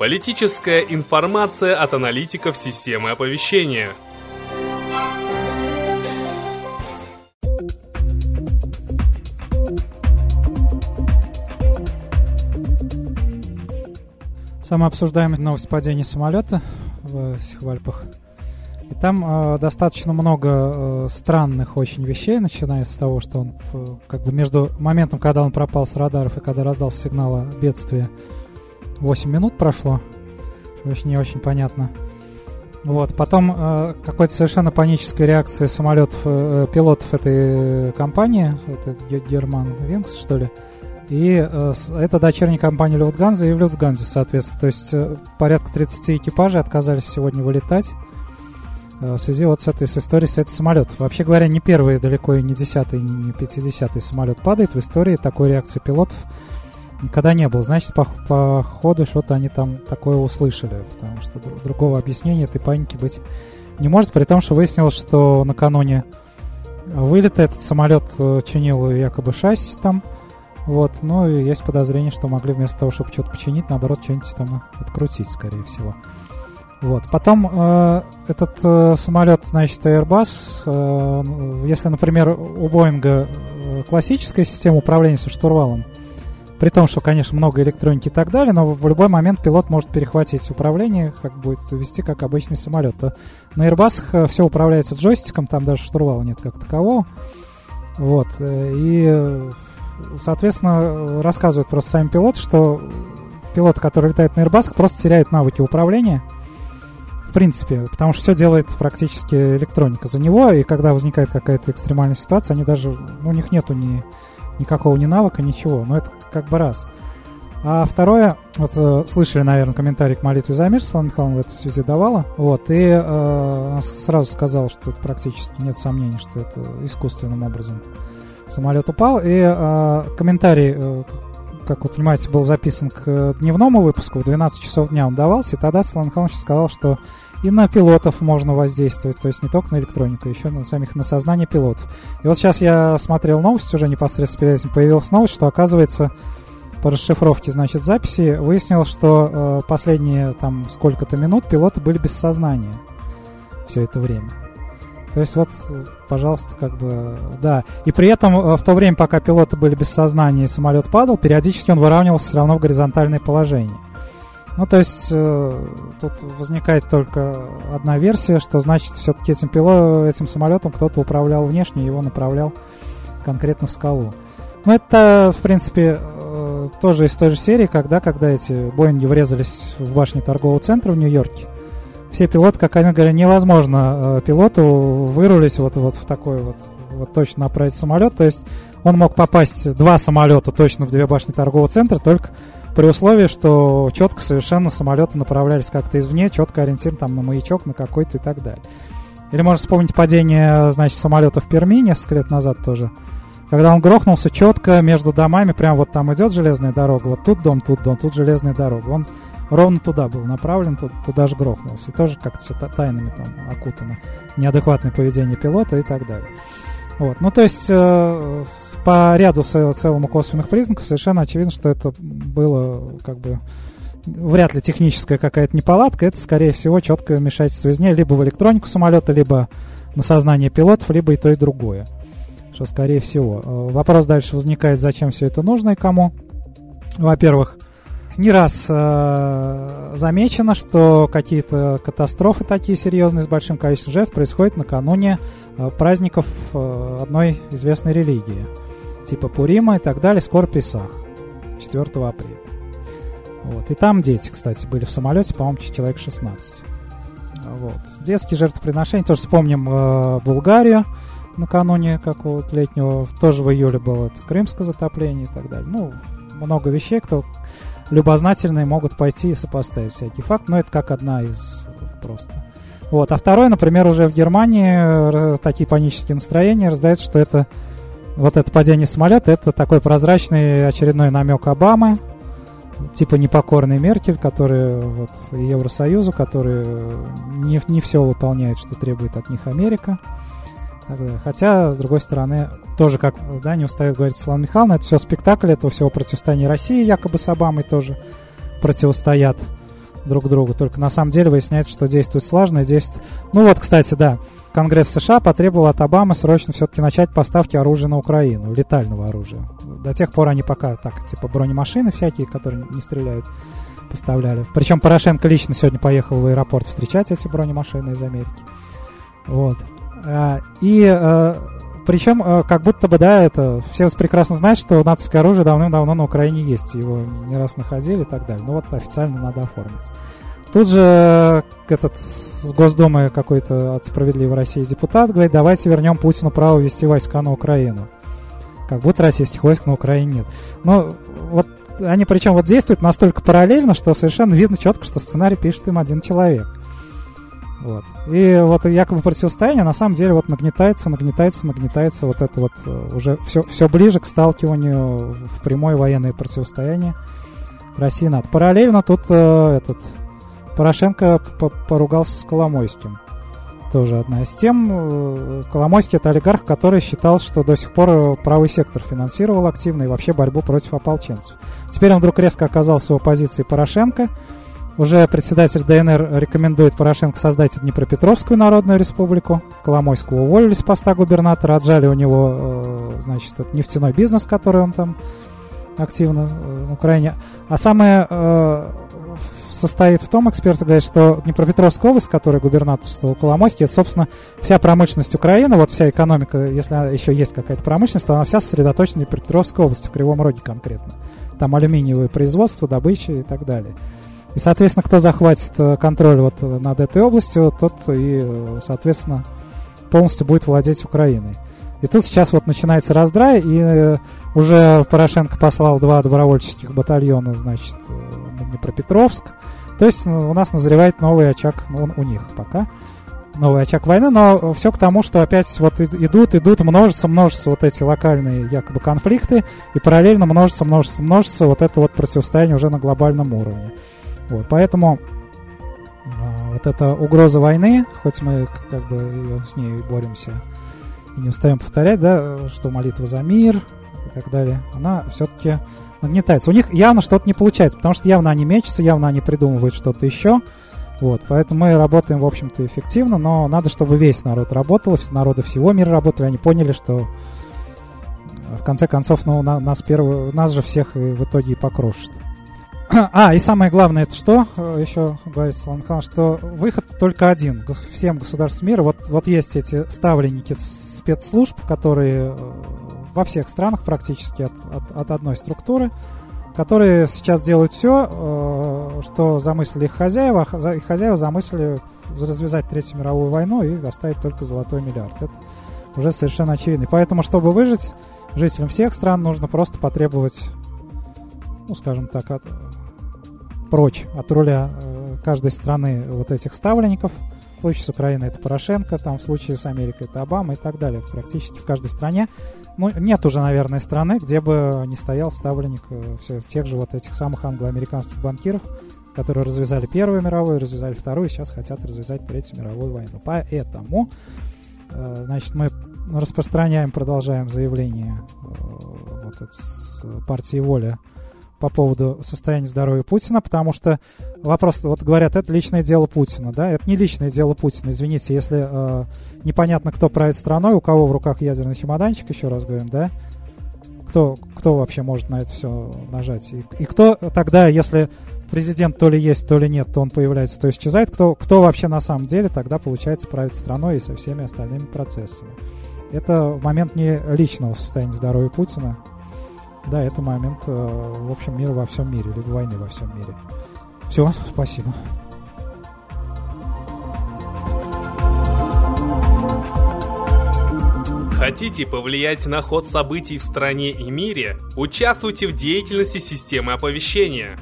Политическая информация от аналитиков системы оповещения. Самая обсуждаемая новость падения самолета в Сихвальпах. И там э, достаточно много э, странных очень вещей, начиная с того, что он э, как бы между моментом, когда он пропал с радаров и когда раздался сигнал о бедствии, 8 минут прошло. Очень не очень понятно. Вот. Потом э, какой-то совершенно паническая реакция самолетов, э, пилотов этой компании, это Герман Винкс, что ли, и э, это дочерняя компания Люфтганза и в Люфтганзе, соответственно. То есть э, порядка 30 экипажей отказались сегодня вылетать э, в связи вот с этой с историей с этим самолетом. Вообще говоря, не первый, далеко и не десятый, не пятидесятый самолет падает. В истории такой реакции пилотов никогда не было. Значит, по, по ходу что-то они там такое услышали, потому что другого объяснения этой паники быть не может, при том, что выяснилось, что накануне вылета этот самолет э, чинил якобы шасси там, вот, ну и есть подозрение, что могли вместо того, чтобы что-то починить, наоборот, что-нибудь там открутить, скорее всего. Вот. Потом э, этот э, самолет, значит, Airbus, э, если, например, у Боинга э, классическая система управления со штурвалом, при том, что, конечно, много электроники и так далее, но в любой момент пилот может перехватить управление, как будет вести как обычный самолет. То на Airbus все управляется джойстиком, там даже штурвала нет как такового. Вот. Э, и соответственно, рассказывают просто сами пилоты, что пилоты, которые летают на Airbus, просто теряют навыки управления. В принципе, потому что все делает практически электроника за него, и когда возникает какая-то экстремальная ситуация, они даже, у них нету ни, никакого ни навыка, ничего. Но это как бы раз. А второе, вот э, слышали, наверное, комментарий к молитве за мир, Светлана Михайловна в этой связи давала, вот, и э, сразу сказал, что практически нет сомнений, что это искусственным образом самолет упал. И э, комментарий, э, как вы понимаете, был записан к дневному выпуску. В 12 часов дня он давался. И тогда Слава Михайлович сказал, что и на пилотов можно воздействовать, то есть не только на электронику, еще на самих на сознание пилотов. И вот сейчас я смотрел новость уже непосредственно перед этим, появилась новость, что оказывается по расшифровке, значит, записи выяснилось, что э, последние там сколько-то минут пилоты были без сознания все это время. То есть вот, пожалуйста, как бы, да. И при этом э, в то время, пока пилоты были без сознания и самолет падал, периодически он выравнивался все равно в горизонтальное положение. Ну, то есть э, тут возникает только одна версия, что значит все-таки этим, пило, этим самолетом кто-то управлял внешне, его направлял конкретно в скалу. Ну, это, в принципе, э, тоже из той же серии, когда, когда эти Боинги врезались в башню торгового центра в Нью-Йорке все пилоты, как они говорят, невозможно э, пилоту вырулить вот, вот в такой вот, вот точно направить самолет. То есть он мог попасть два самолета точно в две башни торгового центра, только при условии, что четко совершенно самолеты направлялись как-то извне, четко ориентированы там на маячок, на какой-то и так далее. Или можно вспомнить падение, значит, самолета в Перми несколько лет назад тоже. Когда он грохнулся четко между домами, прям вот там идет железная дорога, вот тут дом, тут дом, тут железная дорога. Он ровно туда был направлен, туда, туда же грохнулся. И тоже как-то все тайнами там окутано. Неадекватное поведение пилота и так далее. Вот. Ну, то есть, э, по ряду целому косвенных признаков совершенно очевидно, что это было как бы вряд ли техническая какая-то неполадка, это, скорее всего, четкое вмешательство извне, либо в электронику самолета, либо на сознание пилотов, либо и то, и другое. Что, скорее всего. Э, вопрос дальше возникает, зачем все это нужно и кому. Во-первых, не раз э, замечено, что какие-то катастрофы такие серьезные с большим количеством жертв происходят накануне э, праздников э, одной известной религии, типа Пурима и так далее, скоро Песах, 4 апреля. Вот. И там дети, кстати, были в самолете, по-моему, человек 16. Вот. Детские жертвоприношения, тоже вспомним э, Булгарию накануне какого-то летнего, тоже в июле было это крымское затопление и так далее. Ну, много вещей, кто любознательные могут пойти и сопоставить всякий факт, но это как одна из просто. Вот. А второе, например, уже в Германии такие панические настроения раздаются, что это вот это падение самолета, это такой прозрачный очередной намек Обамы, типа непокорный Меркель, который вот Евросоюзу, который не, не все выполняет, что требует от них Америка. Хотя, с другой стороны, тоже, как да, не устает говорить Слава Михайловна, это все спектакль, этого всего противостояния России якобы с Обамой тоже противостоят. друг другу. Только на самом деле выясняется, что действует слаженно, действует... Ну вот, кстати, да, Конгресс США потребовал от Обамы срочно все-таки начать поставки оружия на Украину, летального оружия. До тех пор они пока так, типа бронемашины всякие, которые не стреляют, поставляли. Причем Порошенко лично сегодня поехал в аэропорт встречать эти бронемашины из Америки. Вот. А, и а, причем, а, как будто бы, да, это все прекрасно знают, что нацистское оружие давным-давно на Украине есть. Его не раз находили и так далее. Ну вот официально надо оформить. Тут же этот с Госдумы какой-то от «Справедливой России» депутат говорит, давайте вернем Путину право вести войска на Украину. Как будто российских войск на Украине нет. Но вот они причем вот действуют настолько параллельно, что совершенно видно четко, что сценарий пишет им один человек. Вот. И вот якобы противостояние на самом деле вот нагнетается, нагнетается, нагнетается вот это вот э, уже все, все ближе к сталкиванию в прямое военное противостояние России НАТО. Параллельно тут э, этот Порошенко поругался с Коломойским. Тоже одна из тем. Э, Коломойский это олигарх, который считал, что до сих пор правый сектор финансировал активно и вообще борьбу против ополченцев. Теперь он вдруг резко оказался в оппозиции Порошенко. Уже председатель ДНР рекомендует Порошенко создать Днепропетровскую Народную Республику. Коломойского уволили с поста губернатора, отжали у него, э, значит, нефтяной бизнес, который он там активно э, в Украине. А самое состоит в том, эксперты говорят, что Днепропетровская область, которая губернаторство Коломойский, это, собственно, вся промышленность Украины, вот вся экономика, если еще есть какая-то промышленность, то она вся сосредоточена в Днепропетровской области, в Кривом Роге конкретно. Там алюминиевое производство, добыча и так далее. И, соответственно, кто захватит э, контроль вот над этой областью, тот и, э, соответственно, полностью будет владеть Украиной. И тут сейчас вот начинается раздрай, и э, уже Порошенко послал два добровольческих батальона, значит, на Днепропетровск. То есть у нас назревает новый очаг, ну, у них пока, новый очаг войны, но все к тому, что опять вот идут, идут, множится, множится вот эти локальные якобы конфликты, и параллельно множится, множится, множится вот это вот противостояние уже на глобальном уровне. Вот, поэтому а, вот эта угроза войны, хоть мы как бы с ней боремся и не устаем повторять, да, что молитва за мир и так далее, она все-таки нагнетается. У них явно что-то не получается, потому что явно они мечутся, явно они придумывают что-то еще. Вот, поэтому мы работаем, в общем-то, эффективно, но надо, чтобы весь народ работал, народы всего мира работали, они поняли, что э, в конце концов, ну, на, нас, первый, нас же всех в итоге и покрошат. А, и самое главное, это что э, еще Слава Михайлович, что выход только один всем государствам мира. Вот, вот есть эти ставленники спецслужб, которые э, во всех странах практически от, от, от одной структуры, которые сейчас делают все, э, что замыслили их хозяева. Их хозяева замыслили развязать Третью мировую войну и оставить только золотой миллиард. Это уже совершенно очевидно. И поэтому, чтобы выжить, жителям всех стран нужно просто потребовать, ну, скажем так, от, прочь от руля э, каждой страны вот этих ставленников – в случае с Украиной это Порошенко, там в случае с Америкой это Обама и так далее. Практически в каждой стране. Ну, нет уже, наверное, страны, где бы не стоял ставленник э, все, тех же вот этих самых англоамериканских банкиров, которые развязали Первую мировую, развязали Вторую, и сейчас хотят развязать Третью мировую войну. Поэтому, э, значит, мы распространяем, продолжаем заявление вот от партии «Воля» по поводу состояния здоровья Путина, потому что вопрос, вот говорят, это личное дело Путина, да, это не личное дело Путина, извините, если э, непонятно, кто правит страной, у кого в руках ядерный чемоданчик, еще раз говорим, да, кто, кто вообще может на это все нажать, и, и кто тогда, если президент то ли есть, то ли нет, то он появляется, то исчезает, кто, кто вообще на самом деле тогда, получается, правит страной и со всеми остальными процессами. Это момент не личного состояния здоровья Путина, да, это момент, э, в общем, мира во всем мире, либо войны во всем мире. Все, спасибо. Хотите повлиять на ход событий в стране и мире? Участвуйте в деятельности системы оповещения.